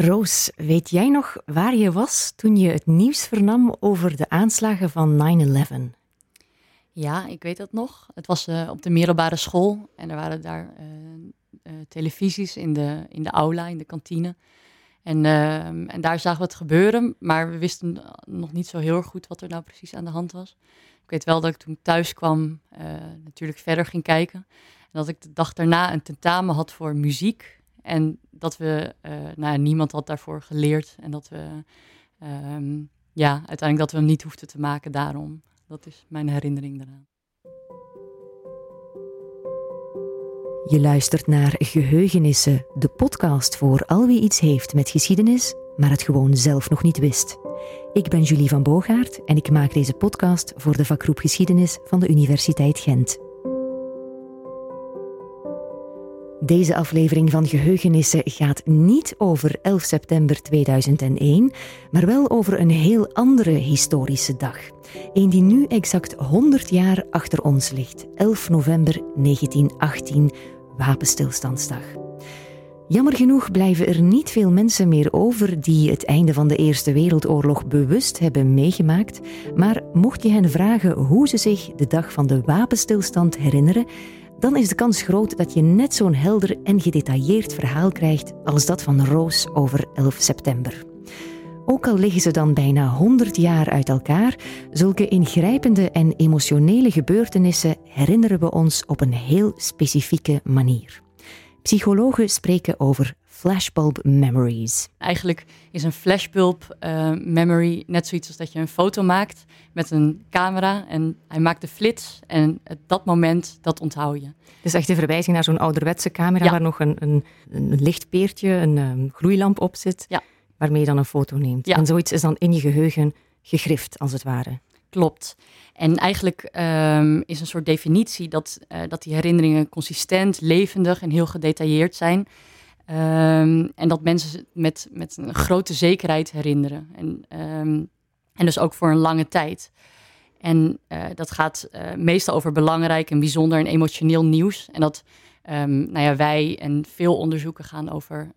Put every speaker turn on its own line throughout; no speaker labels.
Roos, weet jij nog waar je was toen je het nieuws vernam over de aanslagen van 9-11?
Ja, ik weet dat nog. Het was uh, op de middelbare school en er waren daar uh, uh, televisies in de, in de aula, in de kantine. En, en daar zagen we het gebeuren, maar we wisten nog niet zo heel goed wat er nou precies aan de hand was. Ik weet wel dat ik toen thuis kwam natuurlijk verder ging kijken. En dat ik de dag daarna een tentamen had voor muziek. En dat we, nou, niemand had daarvoor geleerd. En dat we, ehm, ja, uiteindelijk dat we hem niet hoefden te maken daarom. Dat is mijn herinnering daaraan.
Je luistert naar Geheugenissen, de podcast voor al wie iets heeft met geschiedenis, maar het gewoon zelf nog niet wist. Ik ben Julie van Boogaard en ik maak deze podcast voor de vakgroep Geschiedenis van de Universiteit Gent. Deze aflevering van Geheugenissen gaat niet over 11 september 2001, maar wel over een heel andere historische dag. Een die nu exact 100 jaar achter ons ligt, 11 november 1918, Wapenstilstandsdag. Jammer genoeg blijven er niet veel mensen meer over die het einde van de Eerste Wereldoorlog bewust hebben meegemaakt, maar mocht je hen vragen hoe ze zich de dag van de wapenstilstand herinneren, dan is de kans groot dat je net zo'n helder en gedetailleerd verhaal krijgt als dat van Roos over 11 september. Ook al liggen ze dan bijna 100 jaar uit elkaar, zulke ingrijpende en emotionele gebeurtenissen herinneren we ons op een heel specifieke manier. Psychologen spreken over flashbulb memories.
Eigenlijk is een flashbulb uh, memory net zoiets als dat je een foto maakt met een camera en hij maakt de flits en dat moment, dat onthoud je.
Dus echt een verwijzing naar zo'n ouderwetse camera waar nog een, een, een lichtpeertje, een um, gloeilamp op zit,
ja.
waarmee je dan een foto neemt. En zoiets is dan in je geheugen gegrift, als het ware.
Klopt. En eigenlijk um, is een soort definitie dat, uh, dat die herinneringen consistent, levendig en heel gedetailleerd zijn. Um, en dat mensen met, met een grote zekerheid herinneren. En, um, en dus ook voor een lange tijd. En uh, dat gaat uh, meestal over belangrijk en bijzonder en emotioneel nieuws. En dat um, nou ja, wij en veel onderzoeken gaan over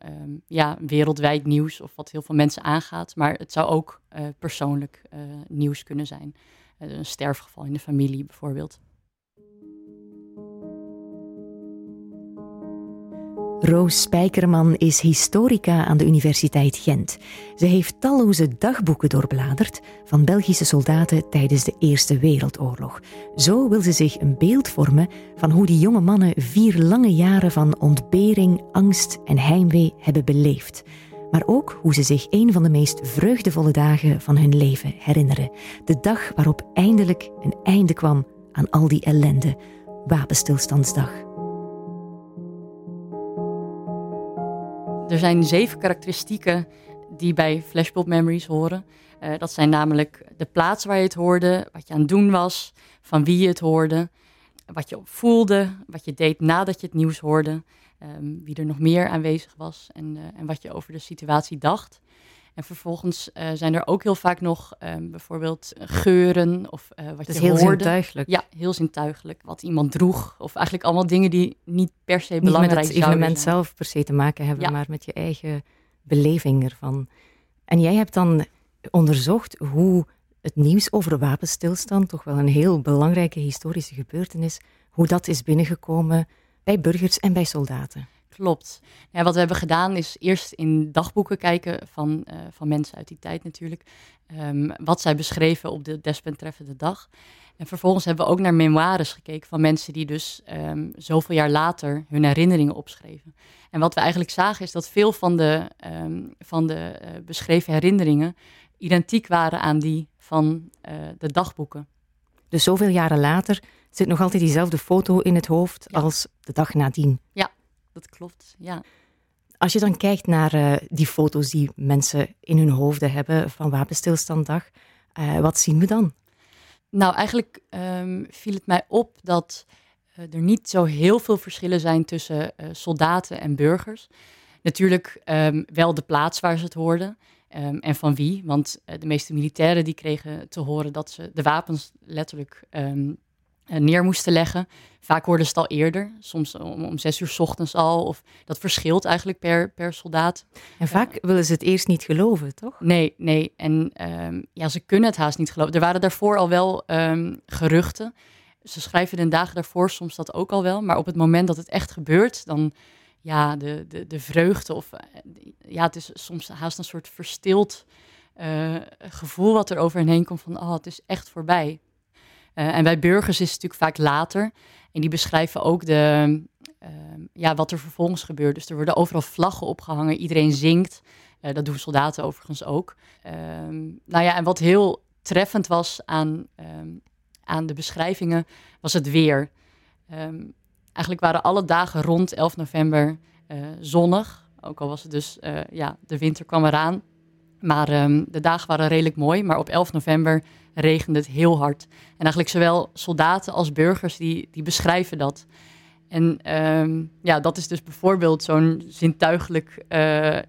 ja, wereldwijd nieuws of wat heel veel mensen aangaat. Maar het zou ook uh, persoonlijk nieuws kunnen zijn. een sterfgeval in de familie bijvoorbeeld.
Roos Spijkerman is historica aan de Universiteit Gent. Ze heeft talloze dagboeken doorbladerd van Belgische soldaten tijdens de Eerste Wereldoorlog. Zo wil ze zich een beeld vormen van hoe die jonge mannen vier lange jaren van ontbering, angst en heimwee hebben beleefd. Maar ook hoe ze zich een van de meest vreugdevolle dagen van hun leven herinneren. De dag waarop eindelijk een einde kwam aan al die ellende. Wapenstilstandsdag.
Er zijn zeven karakteristieken die bij flashbulb memories horen. Uh, dat zijn namelijk de plaats waar je het hoorde, wat je aan het doen was, van wie je het hoorde, wat je voelde, wat je deed nadat je het nieuws hoorde, um, wie er nog meer aanwezig was en, uh, en wat je over de situatie dacht. En vervolgens uh, zijn er ook heel vaak nog um, bijvoorbeeld geuren of uh, wat
dus
je
heel
hoorde.
zintuigelijk.
Ja, heel zintuigelijk. Wat iemand droeg. Of eigenlijk allemaal dingen die niet per se niet belangrijk zijn.
Niet met het evenement zelf per se te maken hebben,
Ja.
maar met je eigen beleving ervan. En jij hebt dan onderzocht hoe het nieuws over wapenstilstand, toch wel een heel belangrijke historische gebeurtenis, hoe dat is binnengekomen bij burgers en bij soldaten.
Klopt. Ja, wat we hebben gedaan is eerst in dagboeken kijken van, uh, van mensen uit die tijd natuurlijk. Um, wat zij beschreven op de desbetreffende dag. En vervolgens hebben we ook naar memoires gekeken van mensen die dus um, zoveel jaar later hun herinneringen opschreven. En wat we eigenlijk zagen is dat veel van de, um, van de uh, beschreven herinneringen identiek waren aan die van uh, de dagboeken.
Dus zoveel jaren later zit nog altijd diezelfde foto in het hoofd
Ja.
als de dag nadien.
Ja, dat klopt. Ja.
Als je dan kijkt naar uh, die foto's die mensen in hun hoofden hebben van Wapenstilstanddag, uh, wat zien we dan?
Nou, eigenlijk um, viel het mij op dat uh, er niet zo heel veel verschillen zijn tussen soldaten en burgers. Natuurlijk um, wel de plaats waar ze het hoorden um, en van wie. Want de meeste militairen die kregen te horen dat ze de wapens letterlijk neer moesten leggen. Vaak hoorden ze het al eerder, soms om, om zes uur s ochtends al. Of dat verschilt eigenlijk per, per soldaat.
En vaak willen ze het eerst niet geloven, toch?
Nee, nee. En ehm, ja, ze kunnen het haast niet geloven. Er waren daarvoor al wel um, geruchten. Ze schrijven de dagen daarvoor soms dat ook al wel. Maar op het moment dat het echt gebeurt, dan ja, de, de, de vreugde of eh, ja, het is soms haast een soort verstild uh, gevoel wat er over hen heen komt van, oh, het is echt voorbij. Uh, en bij burgers is het natuurlijk vaak later. En die beschrijven ook de, uh, ja, wat er vervolgens gebeurt. Dus er worden overal vlaggen opgehangen, iedereen zingt. Uh, dat doen soldaten overigens ook. Ehm, nou ja, en wat heel treffend was aan, ehm, aan de beschrijvingen, was het weer. Eigenlijk waren alle dagen rond 11 november zonnig. Ook al was het dus, ja, de winter kwam eraan. Maar de dagen waren redelijk mooi. Maar op 11 november regende het heel hard. En eigenlijk zowel soldaten als burgers die, die beschrijven dat. En um, ja, dat is dus bijvoorbeeld zo'n zintuigelijk uh, uh,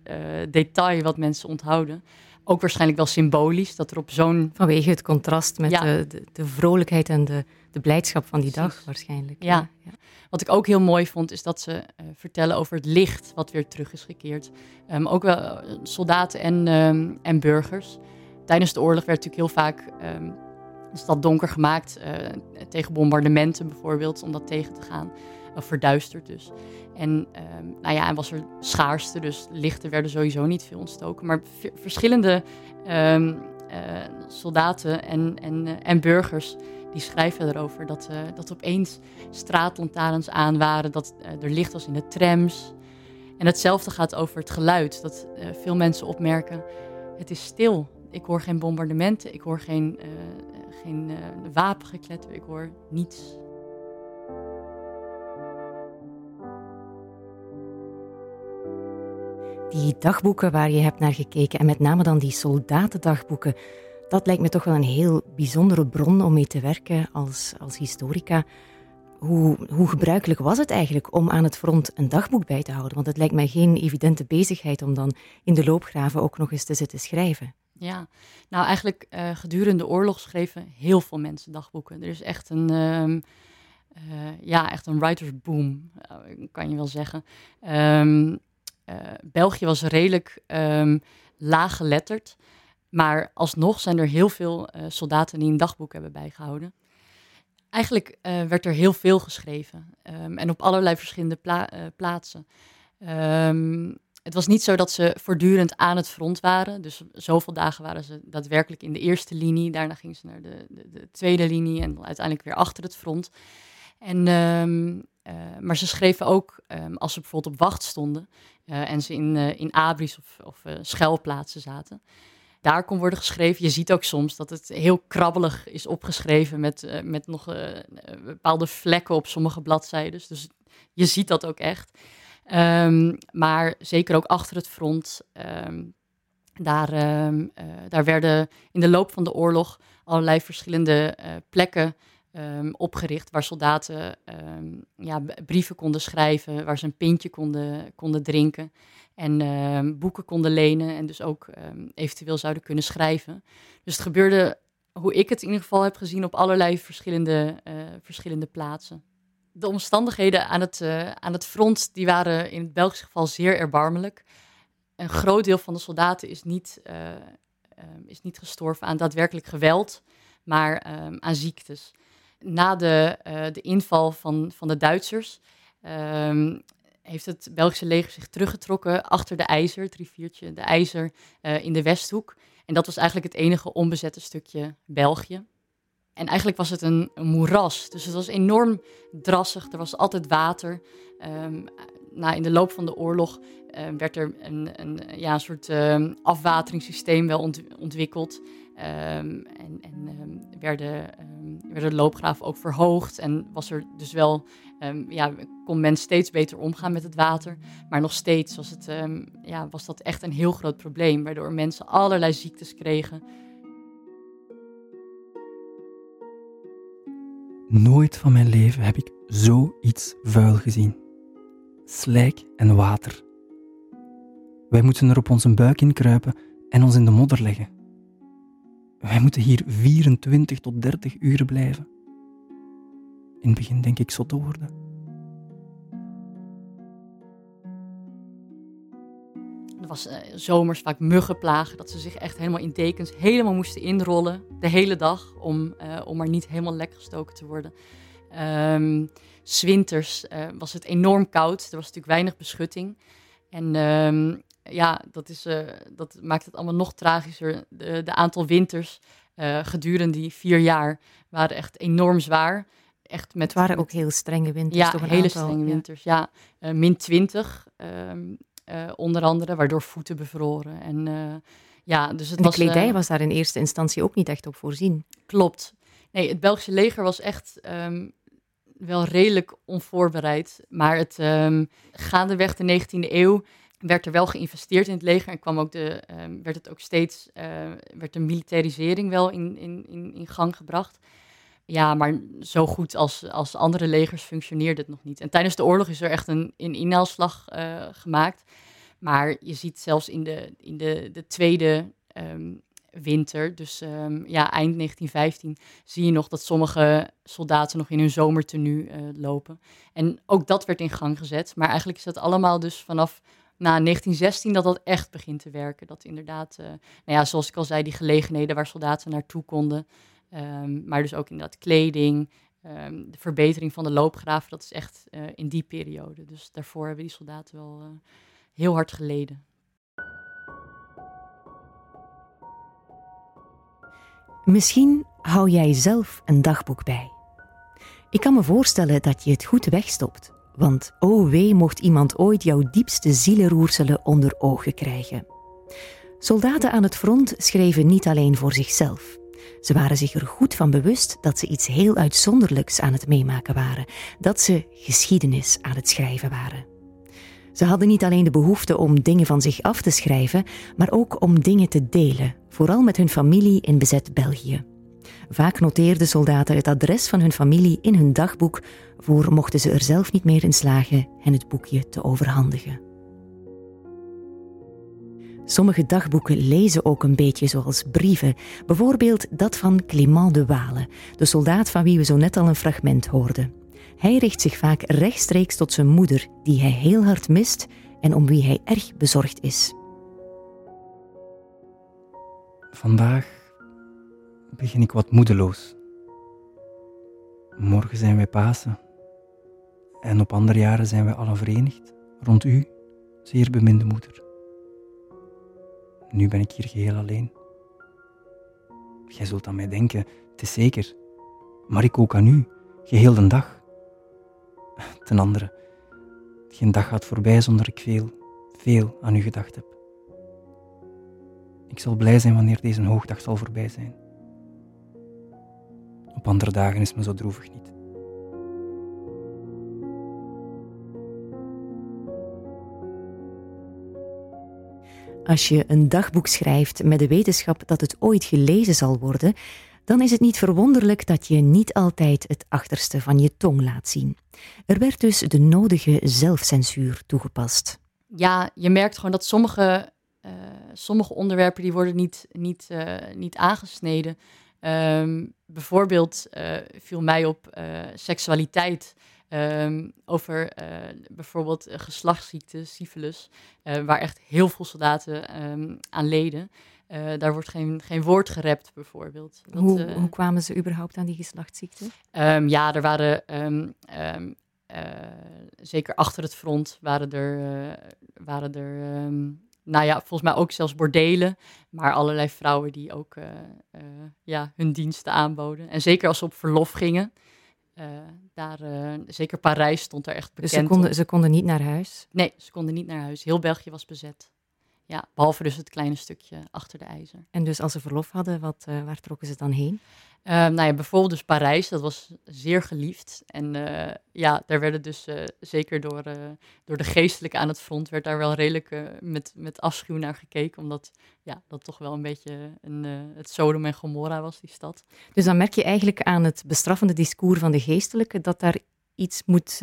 detail wat mensen onthouden. Ook waarschijnlijk wel symbolisch, dat er op zo'n...
Vanwege het contrast met ja. de, de, de, vrolijkheid en de, de blijdschap van die Precies. dag waarschijnlijk.
Ja. ja. Wat ik ook heel mooi vond, is dat ze uh, vertellen over het licht wat weer terug is gekeerd. Um, ook wel soldaten en, um, en burgers tijdens de oorlog werd natuurlijk heel vaak um, de stad donker gemaakt. Uh, tegen bombardementen bijvoorbeeld, om dat tegen te gaan. Of verduisterd dus. En um, nou ja, en was er schaarste, dus lichten werden sowieso niet veel ontstoken. Maar verschillende um, uh, soldaten en, en, uh, en burgers die schrijven erover dat, uh, dat opeens straatlantaarns aan waren, dat er licht was in de trams. En hetzelfde gaat over het geluid, dat veel mensen opmerken, het is stil ik hoor geen bombardementen, ik hoor geen, uh, geen uh, wapengekletter, ik hoor niets.
Die dagboeken waar je hebt naar gekeken, en met name dan die soldatendagboeken, dat lijkt me toch wel een heel bijzondere bron om mee te werken als, als historica. Hoe, hoe gebruikelijk was het eigenlijk om aan het front een dagboek bij te houden? Want het lijkt mij geen evidente bezigheid om dan in de loopgraven ook nog eens te zitten schrijven.
Ja, nou eigenlijk uh, gedurende de oorlog schreven heel veel mensen dagboeken. Er is echt een, um, uh, ja, echt een writersboom, uh, kan je wel zeggen. Um, België was redelijk um, laag geletterd, maar alsnog zijn er heel veel soldaten die een dagboek hebben bijgehouden. Eigenlijk werd er heel veel geschreven en op allerlei verschillende pla plaatsen het was niet zo dat ze voortdurend aan het front waren. Dus zoveel dagen waren ze daadwerkelijk in de eerste linie. Daarna gingen ze naar de, de, de tweede linie en uiteindelijk weer achter het front. En, um, uh, maar ze schreven ook, um, als ze bijvoorbeeld op wacht stonden uh, en ze in, uh, in abris of, of schuilplaatsen zaten. Daar kon worden geschreven. Je ziet ook soms dat het heel krabbelig is opgeschreven met, met nog bepaalde vlekken op sommige bladzijden. Dus je ziet dat ook echt. Um, maar zeker ook achter het front. Um, daar, um, uh, daar werden in de loop van de oorlog allerlei verschillende uh, plekken opgericht waar soldaten ja, brieven konden schrijven, waar ze een pintje konden, konden drinken en boeken konden lenen en dus ook eventueel zouden kunnen schrijven. Dus het gebeurde, hoe ik het in ieder geval heb gezien, op allerlei verschillende, uh, verschillende plaatsen de omstandigheden aan het, uh, aan het front die waren in het Belgische geval zeer erbarmelijk. Een groot deel van de soldaten is niet, uh, uh, is niet gestorven aan daadwerkelijk geweld, maar um, aan ziektes. Na de, de inval van, van de Duitsers um, heeft het Belgische leger zich teruggetrokken achter de IJzer, het riviertje de IJzer, in de Westhoek. En dat was eigenlijk het enige onbezette stukje België. En eigenlijk was het een, een, moeras. Dus het was enorm drassig. Er was altijd water. Um, in de loop van de oorlog uh, werd er een, een, ja, een soort uh, afwateringssysteem wel ont ontwikkeld. Um, en en um, werden, werden de loopgraven ook verhoogd. En was er dus wel, ja, kon men steeds beter omgaan met het water. Maar nog steeds was, het, ja, was dat echt een heel groot probleem. Waardoor mensen allerlei ziektes kregen.
Nooit van mijn leven heb ik zoiets vuil gezien. Slijk en water. Wij moeten er op onze buik in kruipen en ons in de modder leggen. Wij moeten hier 24 tot 30 uur blijven. in het begin denk ik zot te worden.
Er was uh, zomers vaak muggenplagen, dat ze zich echt helemaal in dekens helemaal moesten inrollen. De hele dag, om, uh, om maar niet helemaal lek gestoken te worden. Um, Swinters uh, was het enorm koud. Er was natuurlijk weinig beschutting. En um, ja, dat, is, dat maakt het allemaal nog tragischer. De, de aantal winters gedurende die vier jaar waren echt enorm zwaar. Echt met,
het waren ook heel strenge winters.
Ja,
toch een
hele
aantal,
strenge winters. Ja, ja. min 20. Um, uh, onder andere, waardoor voeten bevroren. En, uh, ja, dus het
en de
was,
kledij
uh,
was daar in eerste instantie ook niet echt op voorzien.
Klopt. Nee, het Belgische leger was echt um, wel redelijk onvoorbereid. Maar het um, gaandeweg de 19e eeuw werd er wel geïnvesteerd in het leger en kwam ook de, um, werd het ook steeds, werd de militarisering wel in, in, in, in gang gebracht. Ja, maar zo goed als, als andere legers functioneerde het nog niet. En tijdens de oorlog is er echt een, een inhaalslag uh, gemaakt. Maar je ziet zelfs in de, in de, de tweede um, winter, dus um, ja, eind 1915, zie je nog dat sommige soldaten nog in hun zomertenu uh, lopen. En ook dat werd in gang gezet. Maar eigenlijk is dat allemaal dus vanaf na 1916 dat dat echt begint te werken. Dat inderdaad, uh, nou ja, zoals ik al zei, die gelegenheden waar soldaten naartoe konden. Um, maar dus ook inderdaad kleding, um, de verbetering van de loopgraven, dat is echt uh, in die periode. Dus daarvoor hebben die soldaten wel uh, heel hard geleden.
Misschien hou jij zelf een dagboek bij. Ik kan me voorstellen dat je het goed wegstopt, want oh wee mocht iemand ooit jouw diepste zielenroerselen onder ogen krijgen. Soldaten aan het front schreven niet alleen voor zichzelf. Ze waren zich er goed van bewust dat ze iets heel uitzonderlijks aan het meemaken waren, dat ze geschiedenis aan het schrijven waren. Ze hadden niet alleen de behoefte om dingen van zich af te schrijven, maar ook om dingen te delen, vooral met hun familie in bezet België. Vaak noteerden soldaten het adres van hun familie in hun dagboek, voor mochten ze er zelf niet meer in slagen hen het boekje te overhandigen. Sommige dagboeken lezen ook een beetje zoals brieven, bijvoorbeeld dat van Clément de Wale, de soldaat van wie we zo net al een fragment hoorden. Hij richt zich vaak rechtstreeks tot zijn moeder, die hij heel hard mist en om wie hij erg bezorgd is.
Vandaag begin ik wat moedeloos. Morgen zijn wij Pasen. En op andere jaren zijn wij allen verenigd rond u, zeer beminde moeder. Nu ben ik hier geheel alleen. Jij zult aan mij denken, het is zeker. Maar ik ook aan u, geheel de dag. Ten andere, geen dag gaat voorbij zonder ik veel, veel aan u gedacht heb. Ik zal blij zijn wanneer deze hoogdag zal voorbij zijn. Op andere dagen is me zo droevig niet.
Als je een dagboek schrijft met de wetenschap dat het ooit gelezen zal worden, dan is het niet verwonderlijk dat je niet altijd het achterste van je tong laat zien. Er werd dus de nodige zelfcensuur toegepast.
Ja, je merkt gewoon dat sommige, uh, sommige onderwerpen die worden niet, niet, uh, niet aangesneden. Um, bijvoorbeeld uh, viel mij op seksualiteit. Um, over uh, bijvoorbeeld uh, geslachtsziekte, syphilis, uh, waar echt heel veel soldaten um, aan leden. daar wordt geen, geen woord gerept, bijvoorbeeld.
Dat, hoe, hoe, kwamen ze überhaupt aan die geslachtsziekte?
Um, ja, er waren zeker achter het front waren er, waren er nou ja, volgens mij ook zelfs bordelen, maar allerlei vrouwen die ook ja, hun diensten aanboden. En zeker als ze op verlof gingen. Uh, daar, uh, zeker Parijs stond er echt bekend
Dus ze konden, ze konden niet naar huis?
Nee, ze konden niet naar huis. Heel België was bezet. Ja, behalve dus het kleine stukje achter de ijzer.
En dus als ze verlof hadden, wat, uh, waar trokken ze dan heen?
Uh, nou ja, bijvoorbeeld dus Parijs, dat was zeer geliefd. En uh, ja, daar werden dus uh, zeker door, door de geestelijke aan het front, werd daar wel redelijk met, met afschuw naar gekeken. Omdat ja, dat toch wel een beetje een, het Sodom en Gomorra was, die stad.
Dus dan merk je eigenlijk aan het bestraffende discours van de geestelijke dat daar iets moet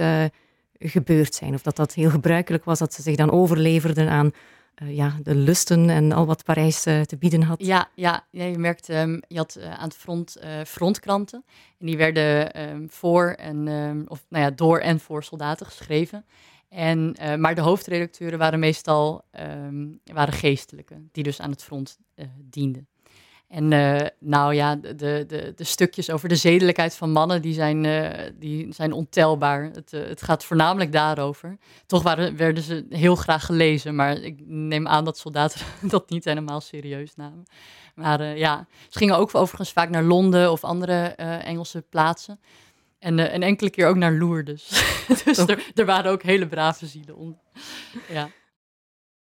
gebeurd zijn. Of dat dat heel gebruikelijk was, dat ze zich dan overleverden aan eh, ja, de lusten en al wat Parijs uh, te bieden had.
Ja, ja, je merkt, um, je had uh, aan het front frontkranten. En die werden um, voor en, um, of nou ja, door en voor soldaten geschreven. En, maar de hoofdredacteuren waren meestal waren geestelijken, die dus aan het front dienden. En uh, nou ja, de, de, de stukjes over de zedelijkheid van mannen, die zijn, uh, die zijn ontelbaar. Het, uh, het gaat voornamelijk daarover. Toch waren, werden ze heel graag gelezen, maar ik neem aan dat soldaten dat niet helemaal serieus namen. Maar ja, ze gingen ook overigens vaak naar Londen of andere Engelse plaatsen. En een enkele keer ook naar Lourdes. dus er, er, waren ook hele brave zielen onder. Ja.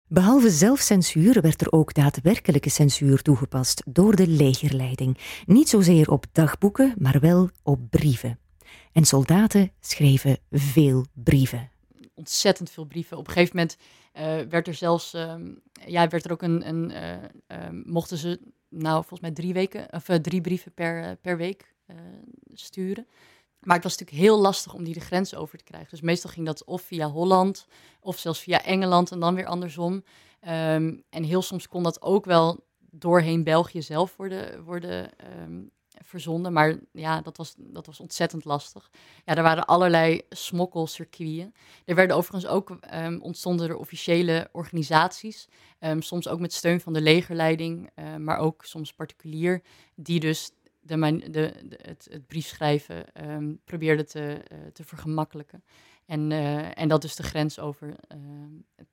Behalve zelfcensuur werd er ook daadwerkelijke censuur toegepast door de legerleiding. Niet zozeer op dagboeken, maar wel op brieven. En soldaten schreven veel brieven.
Ontzettend veel brieven. Op een gegeven moment uh, werd er zelfs, uh, ja, werd er ook een, een uh, mochten ze, nou volgens mij drie weken, of drie brieven per, per week sturen. Maar het was natuurlijk heel lastig om die de grens over te krijgen. Dus meestal ging dat of via Holland of zelfs via Engeland en dan weer andersom. Um, en heel soms kon dat ook wel doorheen België zelf worden, worden um, verzonden. Maar ja, dat was, dat was ontzettend lastig. Ja, er waren allerlei smokkelcircuiten. Er werden overigens ook um, ontstonden er officiële organisaties. soms ook met steun van de legerleiding, maar ook soms particulier. Die dus de, de, het, het briefschrijven um, probeerde te, uh, te vergemakkelijken. En, uh, en dat dus de grens over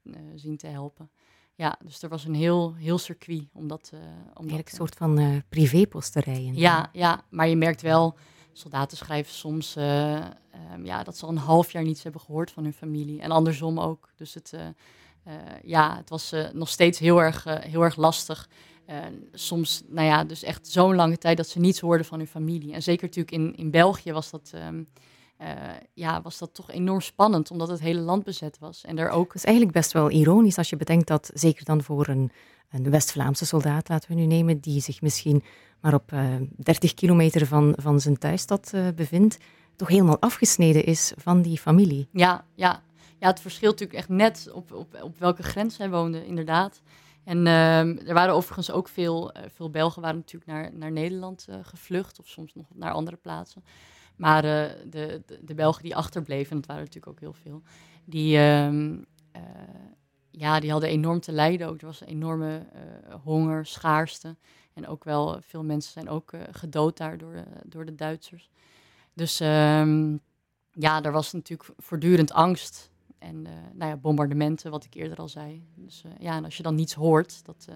uh, zien te helpen. Ja, dus er was een heel, heel circuit om dat... om
Eigenlijk een soort van privéposterijen.
Ja, ja, maar je merkt wel, soldaten schrijven soms um, ja, dat ze al een half jaar niets hebben gehoord van hun familie. En andersom ook. Dus het, ja, het was nog steeds heel erg, heel erg lastig soms, nou ja, dus echt zo'n lange tijd dat ze niets hoorden van hun familie. En zeker natuurlijk in, in België was dat, um, uh, ja, was dat toch enorm spannend, omdat het hele land bezet was. En er ook...
Het is eigenlijk best wel ironisch als je bedenkt dat, zeker dan voor een, een West-Vlaamse soldaat, laten we nu nemen, die zich misschien maar op uh, 30 kilometer van, van zijn thuisstad uh, bevindt, toch helemaal afgesneden is van die familie.
Ja, ja. ja het verschilt natuurlijk echt net op, op, op welke grens hij woonde, inderdaad. En uh, er waren overigens ook veel, uh, veel Belgen waren natuurlijk naar, naar Nederland uh, gevlucht of soms nog naar andere plaatsen. Maar uh, de, de, de, Belgen die achterbleven, en dat waren natuurlijk ook heel veel, die, ehm, ja, die hadden enorm te lijden ook. Er was een enorme honger, schaarste. En ook wel veel mensen zijn ook gedood daar door, door de Duitsers. Dus um, ja, er was natuurlijk voortdurend angst en uh, nou ja, bombardementen, wat ik eerder al zei. Dus uh, ja, en als je dan niets hoort, dat uh,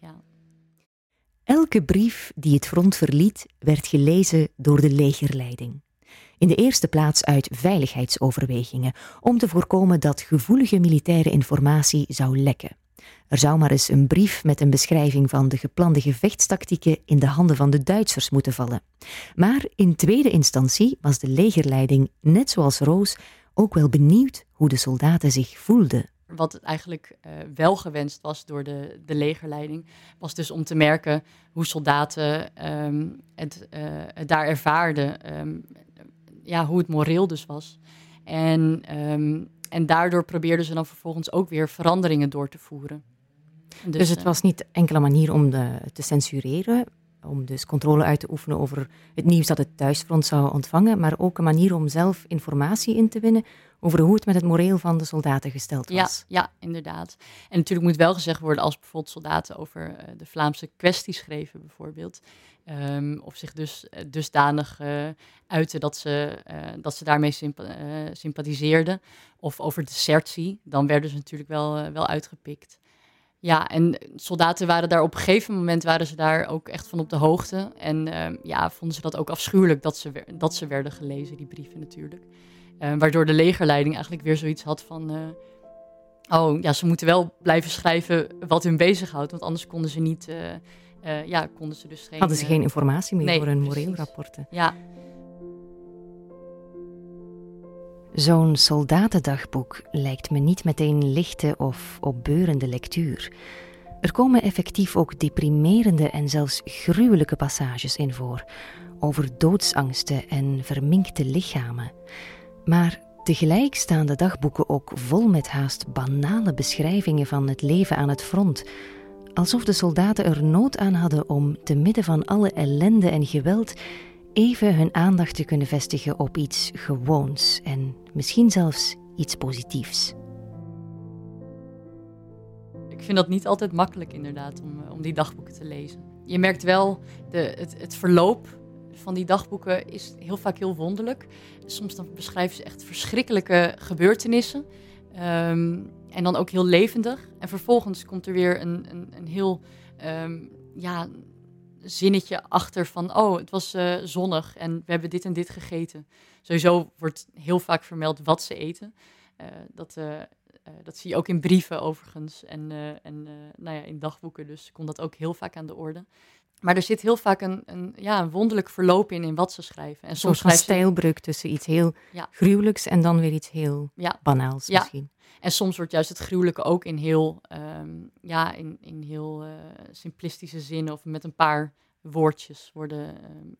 ja.
Elke brief die het front verliet, werd gelezen door de legerleiding. In de eerste plaats uit veiligheidsoverwegingen, om te voorkomen dat gevoelige militaire informatie zou lekken. Er zou maar eens een brief met een beschrijving van de geplande gevechtstactieken in de handen van de Duitsers moeten vallen. Maar in tweede instantie was de legerleiding, net zoals Roos, ook wel benieuwd hoe de soldaten zich voelden.
Wat eigenlijk uh, wel gewenst was door de, de legerleiding, was dus om te merken hoe soldaten um, het, uh, het, daar ervaarden. Um, ja, hoe het moreel dus was. En, um, en daardoor probeerden ze dan vervolgens ook weer veranderingen door te voeren.
Dus, dus het uh, was niet enkele manier om de, te censureren, om dus controle uit te oefenen over het nieuws dat het thuisfront zou ontvangen, maar ook een manier om zelf informatie in te winnen over hoe het met het moreel van de soldaten gesteld
was. Ja, ja inderdaad. En natuurlijk moet wel gezegd worden als bijvoorbeeld soldaten over uh, de Vlaamse kwestie schreven bijvoorbeeld, um, of zich dus uh, dusdanig uh, uiten dat ze, dat ze daarmee sympa sympathiseerden, of over desertie, dan werden ze natuurlijk wel, wel uitgepikt. Ja, en soldaten waren daar op een gegeven moment waren ze daar ook echt van op de hoogte. En uh, ja, vonden ze dat ook afschuwelijk dat ze, dat ze werden gelezen, die brieven natuurlijk. Uh, waardoor de legerleiding eigenlijk weer zoiets had van... Uh, oh, ja, ze moeten wel blijven schrijven wat hun bezighoudt, want anders konden ze niet... Eh, ja, konden ze dus geen...
Hadden ze geen informatie meer nee, voor hun moreelrapporten.
Ja,
Zo'n soldatendagboek lijkt me niet meteen lichte of opbeurende lectuur. Er komen effectief ook deprimerende en zelfs gruwelijke passages in voor, over doodsangsten en verminkte lichamen. Maar Tegelijk staan de dagboeken ook vol met haast banale beschrijvingen van het leven aan het front. Alsof de soldaten er nood aan hadden om, te midden van alle ellende en geweld, even hun aandacht te kunnen vestigen op iets gewoons en misschien zelfs iets positiefs.
Ik vind dat niet altijd makkelijk, inderdaad, om, eh, om die dagboeken te lezen. Je merkt wel, de, het, het verloop van die dagboeken is heel vaak heel wonderlijk. Soms dan beschrijven ze echt verschrikkelijke gebeurtenissen. Ehm, en dan ook heel levendig. En vervolgens komt er weer een, een, een heel ehm, ja, zinnetje achter van... oh, het was uh, zonnig en we hebben dit en dit gegeten. Sowieso wordt heel vaak vermeld wat ze eten. Uh, dat, uh, dat zie je ook in brieven overigens en, en nou ja, in dagboeken. Dus komt dat ook heel vaak aan de orde. Maar er zit heel vaak een, een, ja, een wonderlijk verloop in in wat ze schrijven.
En soms een stijlbreuk tussen iets heel ja. gruwelijks en dan weer iets heel ja. banaals ja. misschien.
En soms wordt juist het gruwelijke ook in heel, um, ja, in, in heel uh, simplistische zinnen of met een paar woordjes worden,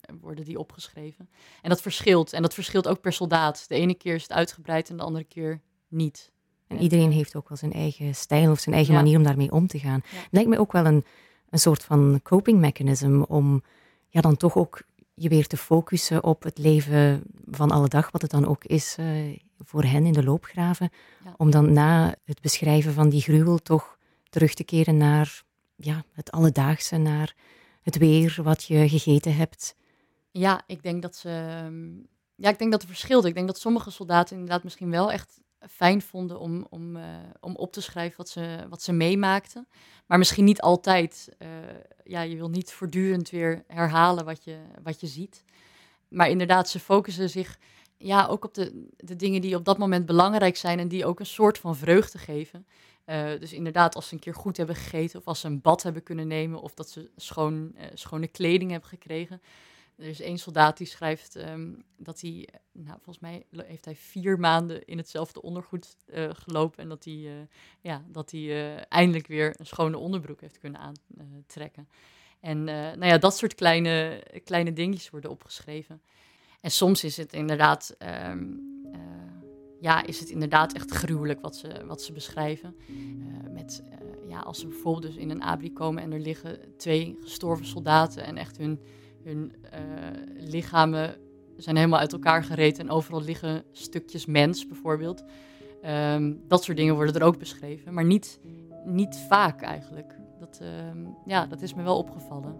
um, worden die opgeschreven. En dat verschilt. En dat verschilt ook per soldaat. De ene keer is het uitgebreid en de andere keer niet.
En iedereen heeft ook wel zijn eigen stijl of zijn eigen manier om daarmee om te gaan. Lijkt me ook wel een een soort van coping mechanism om ja, dan toch ook je weer te focussen op het leven van alle dag, wat het dan ook is uh, voor hen in de loopgraven. Om dan na het beschrijven van die gruwel toch terug te keren naar ja, het alledaagse, naar het weer, wat je gegeten hebt.
Ja, ik denk dat ze. Ehm, ja, ik denk dat het verschilt. Ik denk dat sommige soldaten inderdaad misschien wel echt fijn vonden om, om, uh, om op te schrijven wat ze, wat ze meemaakten. Maar misschien niet altijd. Uh, ja, je wil niet voortdurend weer herhalen wat je, wat je ziet. Maar inderdaad, ze focussen zich ja, ook op de, de dingen die op dat moment belangrijk zijn en die ook een soort van vreugde geven. Uh, dus inderdaad, als ze een keer goed hebben gegeten, of als ze een bad hebben kunnen nemen, of dat ze schoon, schone kleding hebben gekregen. Er is één soldaat die schrijft um, dat hij, nou, volgens mij heeft hij vier maanden in hetzelfde ondergoed uh, gelopen. En dat hij, uh, ja, dat hij uh, eindelijk weer een schone onderbroek heeft kunnen aantrekken. En nou ja, dat soort kleine, kleine dingetjes worden opgeschreven. En soms is het inderdaad, um, ja, is het inderdaad echt gruwelijk wat ze, wat ze beschrijven. met, ja, als ze bijvoorbeeld dus in een abri komen en er liggen twee gestorven soldaten en echt hun hun uh, lichamen zijn helemaal uit elkaar gereten en overal liggen stukjes mens bijvoorbeeld. Um, dat soort dingen worden er ook beschreven, maar niet, niet vaak eigenlijk. Dat, uh, ja, dat is me wel opgevallen.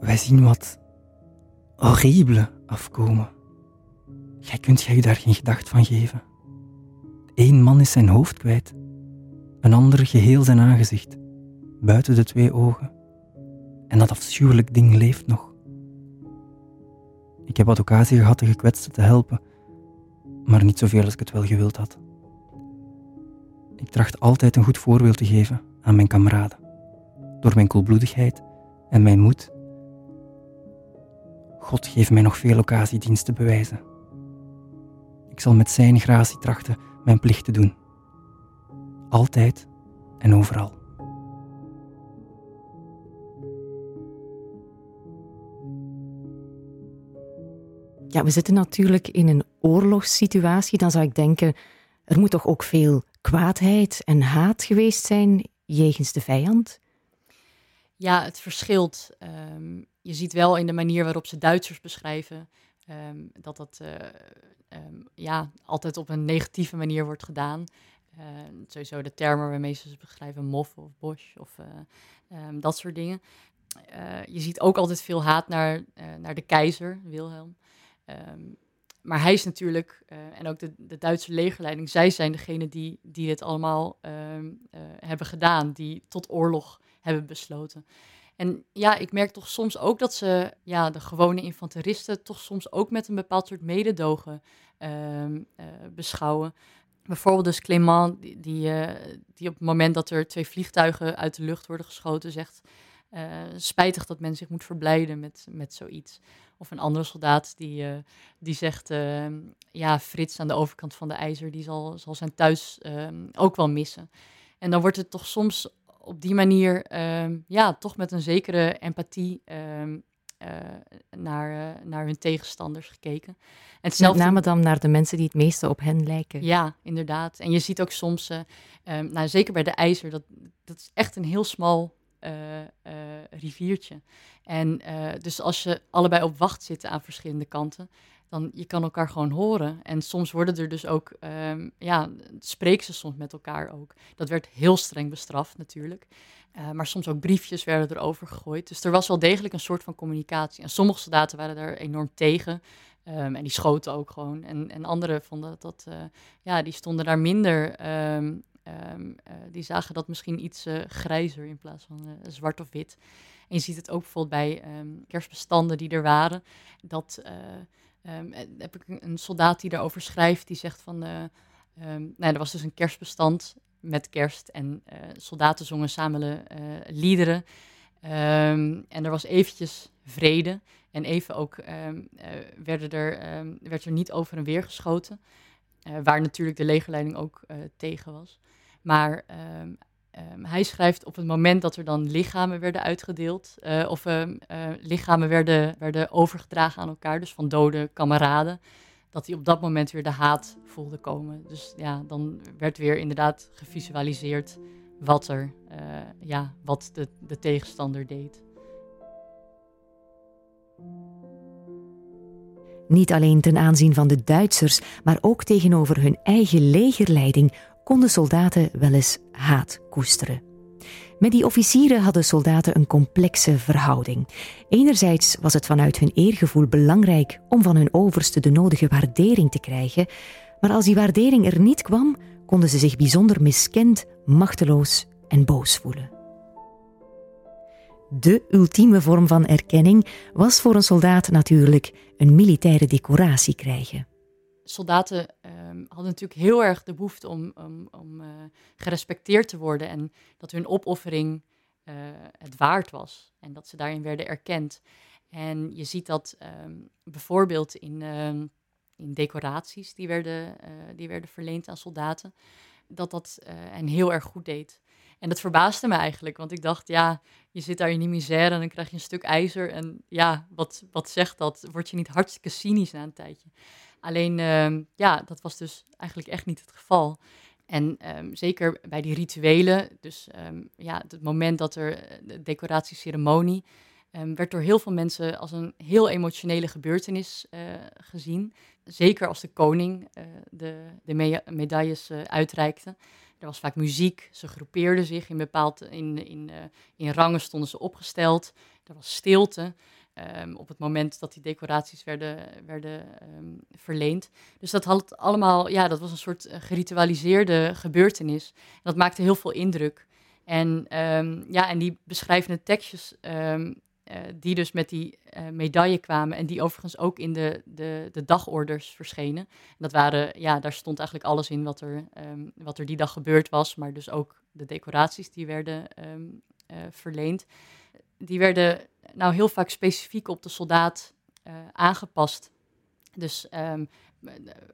Wij zien wat horrible afkomen. Jij kunt jij daar geen gedacht van geven. Eén man is zijn hoofd kwijt, een ander geheel zijn aangezicht buiten de twee ogen. En dat afschuwelijk ding leeft nog. Ik heb wat occasie gehad de gekwetste te helpen, maar niet zoveel als ik het wel gewild had. Ik tracht altijd een goed voorbeeld te geven aan mijn kameraden, door mijn koelbloedigheid en mijn moed. God geeft mij nog veel occasiedienst te bewijzen. Ik zal met zijn gratie trachten mijn plicht te doen. Altijd en overal.
Ja, we zitten natuurlijk in een oorlogssituatie. Dan zou ik denken, er moet toch ook veel kwaadheid en haat geweest zijn jegens de vijand?
Ja, het verschilt. Ehm, je ziet wel in de manier waarop ze Duitsers beschrijven ehm, dat dat uh, um, ja, altijd op een negatieve manier wordt gedaan. Uh, sowieso de termen waarmee ze beschrijven, mof of bosch of uh, dat soort dingen. Eh, je ziet ook altijd veel haat naar, naar de keizer, Wilhelm. Um, maar hij is natuurlijk, uh, en ook de, de, Duitse legerleiding, zij zijn degene die, die dit allemaal um, uh, hebben gedaan, die tot oorlog hebben besloten. En ja, ik merk toch soms ook dat ze ja, de gewone infanteristen toch soms ook met een bepaald soort mededogen um, uh, beschouwen. Bijvoorbeeld dus Clément, die, die, die, op het moment dat er twee vliegtuigen uit de lucht worden geschoten, zegt... spijtig dat men zich moet verblijden met, met zoiets. Of een andere soldaat die, uh, die zegt, uh, ja, Frits aan de overkant van de ijzer, die zal, zal zijn thuis uh, ook wel missen. En dan wordt het toch soms op die manier, ja, toch met een zekere empathie naar, naar hun tegenstanders gekeken.
En Met name dan naar de mensen die het meeste op hen lijken.
Ja, inderdaad. En je ziet ook soms, nou, zeker bij de IJzer, dat, dat is echt een heel smal riviertje. En dus als je allebei op wacht zit aan verschillende kanten, dan je kan elkaar gewoon horen. En soms worden er dus ook, um, ja, spreken ze soms met elkaar ook. Dat werd heel streng bestraft natuurlijk. Maar soms ook briefjes werden erover gegooid. Dus er was wel degelijk een soort van communicatie. En sommige soldaten waren daar enorm tegen. Um, en die schoten ook gewoon. En, en anderen vonden dat, dat ja, die stonden daar minder. Um, uh, die zagen dat misschien iets uh, grijzer in plaats van zwart of wit. En je ziet het ook bijvoorbeeld bij kerstbestanden die er waren. Dat um, heb ik een soldaat die daarover schrijft, die zegt van, nou, er was dus een kerstbestand met kerst en soldaten zongen samen liederen. En er was eventjes vrede en even ook werden er, werd er niet over en weer geschoten, waar natuurlijk de legerleiding ook tegen was. Maar Um, hij schrijft op het moment dat er dan lichamen werden uitgedeeld, uh, of uh, uh, lichamen werden, werden overgedragen aan elkaar, dus van dode kameraden, dat hij op dat moment weer de haat voelde komen. Dus ja, dan werd weer inderdaad gevisualiseerd wat er, ja, wat de, de tegenstander deed.
Niet alleen ten aanzien van de Duitsers, maar ook tegenover hun eigen legerleiding konden soldaten wel eens haat koesteren. Met die officieren hadden soldaten een complexe verhouding. Enerzijds was het vanuit hun eergevoel belangrijk om van hun overste de nodige waardering te krijgen, maar als die waardering er niet kwam, konden ze zich bijzonder miskend, machteloos en boos voelen. De ultieme vorm van erkenning was voor een soldaat natuurlijk een militaire decoratie krijgen
soldaten hadden natuurlijk heel erg de behoefte om, om, om uh, gerespecteerd te worden en dat hun opoffering uh, het waard was en dat ze daarin werden erkend. En je ziet dat um, bijvoorbeeld in, um, in decoraties die werden, uh, die werden verleend aan soldaten, dat dat hen heel erg goed deed. En dat verbaasde me eigenlijk, want ik dacht, ja, je zit daar in die misère en dan krijg je een stuk ijzer. En ja, wat, wat zegt dat? Word je niet hartstikke cynisch na een tijdje? Alleen, uh, ja, dat was dus eigenlijk echt niet het geval. En um, zeker bij die rituelen, dus um, ja, het moment dat er eh, de decoratieceremonie, werd door heel veel mensen als een heel emotionele gebeurtenis uh, gezien. Zeker als de koning uh, de, de me medailles uitreikte. Er was vaak muziek, ze groepeerden zich in bepaald, in, in, in rangen stonden ze opgesteld. Er was stilte. Um, op het moment dat die decoraties werden, werden um, verleend. Dus dat had allemaal, ja, dat was een soort uh, geritualiseerde gebeurtenis. En dat maakte heel veel indruk. En, um, ja, en die beschrijvende tekstjes, uh, die dus met die uh, medaille kwamen. En die overigens ook in de, de, de dagorders verschenen. En dat waren, ja, daar stond eigenlijk alles in wat er, wat er die dag gebeurd was. Maar dus ook de decoraties die werden verleend. Die werden nou heel vaak specifiek op de soldaat uh, aangepast. Dus um,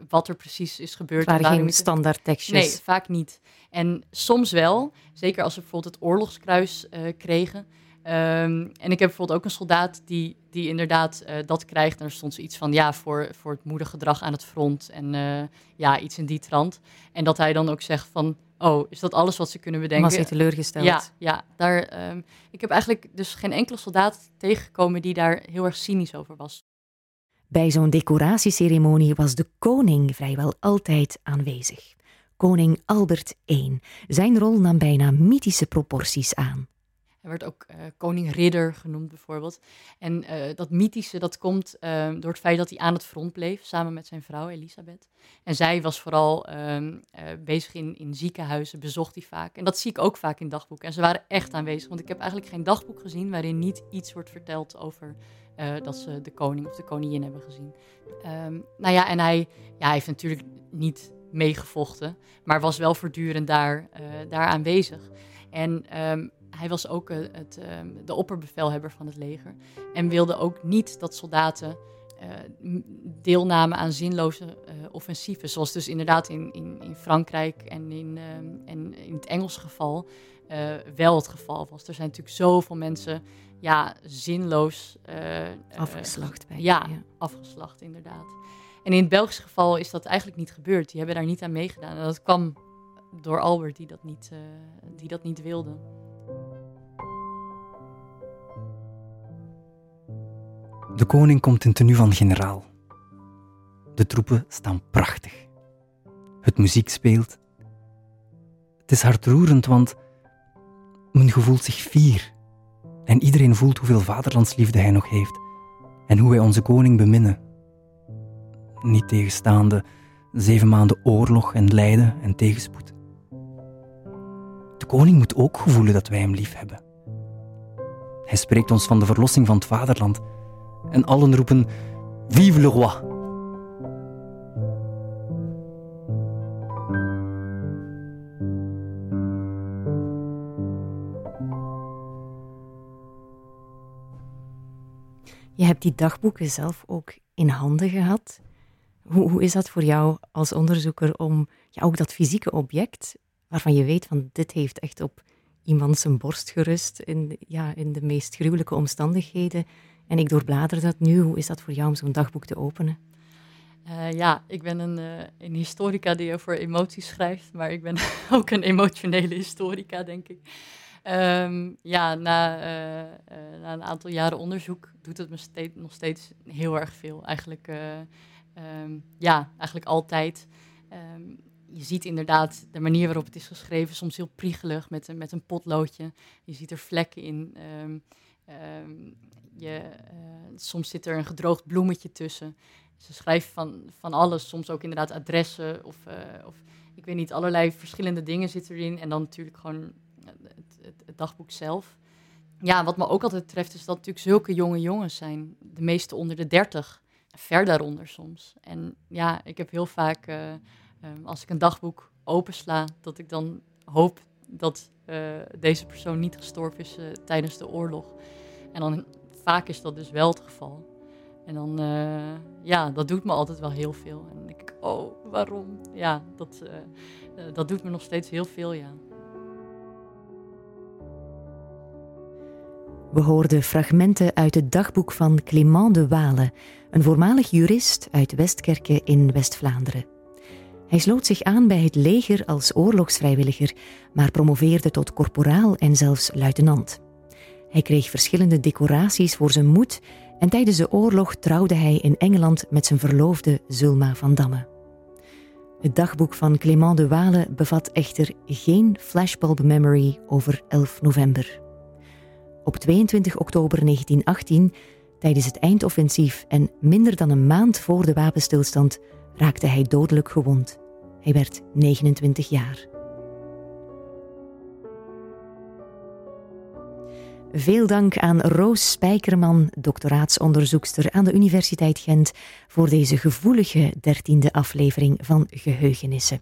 wat er precies is gebeurd.
Het waren geen standaard tekstjes.
Nee, vaak niet. En soms wel, zeker als ze bijvoorbeeld het oorlogskruis uh, kregen. Um, en ik heb bijvoorbeeld ook een soldaat die, die inderdaad uh, dat krijgt. En er stond iets van, ja, voor, voor het moedergedrag aan het front. En uh, ja, iets in die trant. En dat hij dan ook zegt van, Oh, is dat alles wat ze kunnen bedenken?
Was hij teleurgesteld?
Ja, ja daar, um, ik heb eigenlijk dus geen enkele soldaat tegengekomen die daar heel erg cynisch over was.
Bij zo'n decoratieceremonie was de koning vrijwel altijd aanwezig. Koning Albert I. Zijn rol nam bijna mythische proporties aan.
Werd ook uh, koning ridder genoemd bijvoorbeeld. En uh, dat mythische, dat komt uh, door het feit dat hij aan het front bleef, samen met zijn vrouw Elisabeth. En zij was vooral ehm, bezig in, in ziekenhuizen, bezocht hij vaak. En dat zie ik ook vaak in dagboeken. En ze waren echt aanwezig, want ik heb eigenlijk geen dagboek gezien waarin niet iets wordt verteld over dat ze de koning of de koningin hebben gezien. Um, nou ja, en hij, ja, hij heeft natuurlijk niet meegevochten, maar was wel voortdurend daar, daar aanwezig. En hij was ook eh, het, ehm, de opperbevelhebber van het leger. En wilde ook niet dat soldaten deelname aan zinloze uh, offensieven. Zoals dus inderdaad in, in, in Frankrijk en in, ehm, en in het Engelse geval wel het geval was. Er zijn natuurlijk zoveel mensen ja, zinloos...
afgeslacht bij.
Ja, ja, afgeslacht inderdaad. En in het Belgische geval is dat eigenlijk niet gebeurd. Die hebben daar niet aan meegedaan. En dat kwam door Albert, die dat niet, die dat niet wilde.
De koning komt in tenue van generaal. De troepen staan prachtig. Het muziek speelt. Het is hartroerend, want men gevoelt zich fier. En iedereen voelt hoeveel vaderlandsliefde hij nog heeft en hoe wij onze koning beminnen. Niet tegenstaande zeven maanden oorlog en lijden en tegenspoed. De koning moet ook gevoelen dat wij hem lief hebben. Hij spreekt ons van de verlossing van het vaderland en allen roepen Vive le roi!
Je hebt die dagboeken zelf ook in handen gehad. Hoe, hoe is dat voor jou als onderzoeker om ja, ook dat fysieke object, waarvan je weet van dit heeft echt op iemand zijn borst gerust in, ja, in de meest gruwelijke omstandigheden, en ik doorblader dat nu. Hoe is dat voor jou om zo'n dagboek te openen?
Uh, ja, ik ben een, uh, een, historica die over emoties schrijft, maar ik ben ook een emotionele historica, denk ik. Um, ja, na, uh, na, een aantal jaren onderzoek doet het me steeds, nog steeds heel erg veel. Eigenlijk, um, ja, eigenlijk altijd. Um, je ziet inderdaad de manier waarop het is geschreven, soms heel priegelig met, met een potloodje. Je ziet er vlekken in. Je, uh, soms zit er een gedroogd bloemetje tussen. Ze schrijft van, van alles, soms ook inderdaad adressen of, uh, of ik weet niet, allerlei verschillende dingen zitten erin. En dan natuurlijk gewoon het, het, dagboek zelf. Ja, wat me ook altijd treft is dat natuurlijk zulke jonge jongens zijn. De meeste onder de dertig, ver daaronder soms. En ja, ik heb heel vaak, uh, als ik een dagboek opensla, dat ik dan hoop dat deze persoon niet gestorven is tijdens de oorlog. En dan vaak is dat dus wel het geval. En dan, uh, ja, dat doet me altijd wel heel veel. En dan denk ik, oh, waarom? Ja, dat, uh, uh, dat doet me nog steeds heel veel, ja.
We hoorden fragmenten uit het dagboek van Clément de Wale, een voormalig jurist uit Westkerke in West-Vlaanderen. Hij sloot zich aan bij het leger als oorlogsvrijwilliger, maar promoveerde tot korporaal en zelfs luitenant. Hij kreeg verschillende decoraties voor zijn moed en tijdens de oorlog trouwde hij in Engeland met zijn verloofde Zulma van Damme. Het dagboek van Clément de Wale bevat echter geen flashbulb memory over 11 november. Op 22 oktober 1918, tijdens het eindoffensief en minder dan een maand voor de wapenstilstand, raakte hij dodelijk gewond. Hij werd 29 jaar. Veel dank aan Roos Spijkerman, doctoraatsonderzoekster aan de Universiteit Gent, voor deze gevoelige dertiende aflevering van Geheugenissen.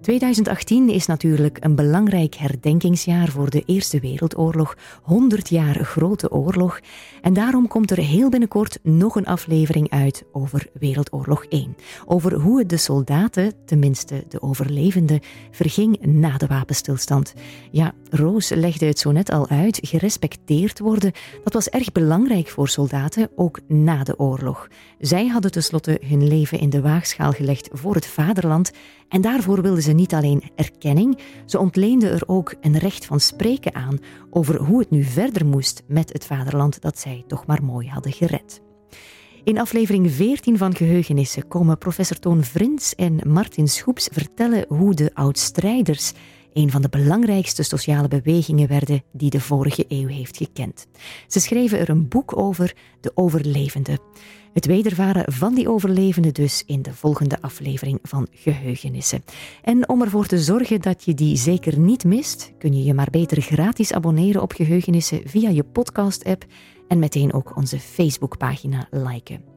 2018 is natuurlijk een belangrijk herdenkingsjaar voor de Eerste Wereldoorlog, 100 jaar grote oorlog. En daarom komt er heel binnenkort nog een aflevering uit over Wereldoorlog 1. Over hoe het de soldaten, tenminste de overlevenden, verging na de wapenstilstand. Ja, Roos legde het zo net al uit, gerespecteerd worden, dat was erg belangrijk voor soldaten, ook na de oorlog. Zij hadden tenslotte hun leven in de waagschaal gelegd voor het vaderland en daarvoor wilden ze niet alleen erkenning, ze ontleenden er ook een recht van spreken aan over hoe het nu verder moest met het vaderland dat zij toch maar mooi hadden gered. In aflevering 14 van Geheugenissen komen professor Toon Vrins en Martin Schoeps vertellen hoe de oud-strijders een van de belangrijkste sociale bewegingen werden die de vorige eeuw heeft gekend. Ze schreven er een boek over, De Overlevende. Het wedervaren van die overlevenden dus in de volgende aflevering van Geheugenissen. En om ervoor te zorgen dat je die zeker niet mist, kun je je maar beter gratis abonneren op Geheugenissen via je podcast-app en meteen ook onze Facebookpagina liken.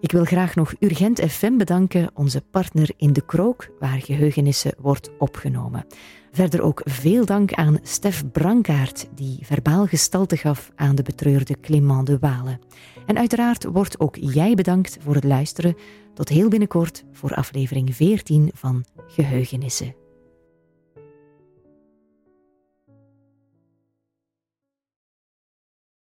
Ik wil graag nog Urgent FM bedanken, onze partner in de Krook, waar geheugenissen wordt opgenomen. Verder ook veel dank aan Stef Brankaert, die verbaal gestalte gaf aan de betreurde Clément de Walen. En uiteraard wordt ook jij bedankt voor het luisteren. Tot heel binnenkort voor aflevering 14 van Geheugenissen.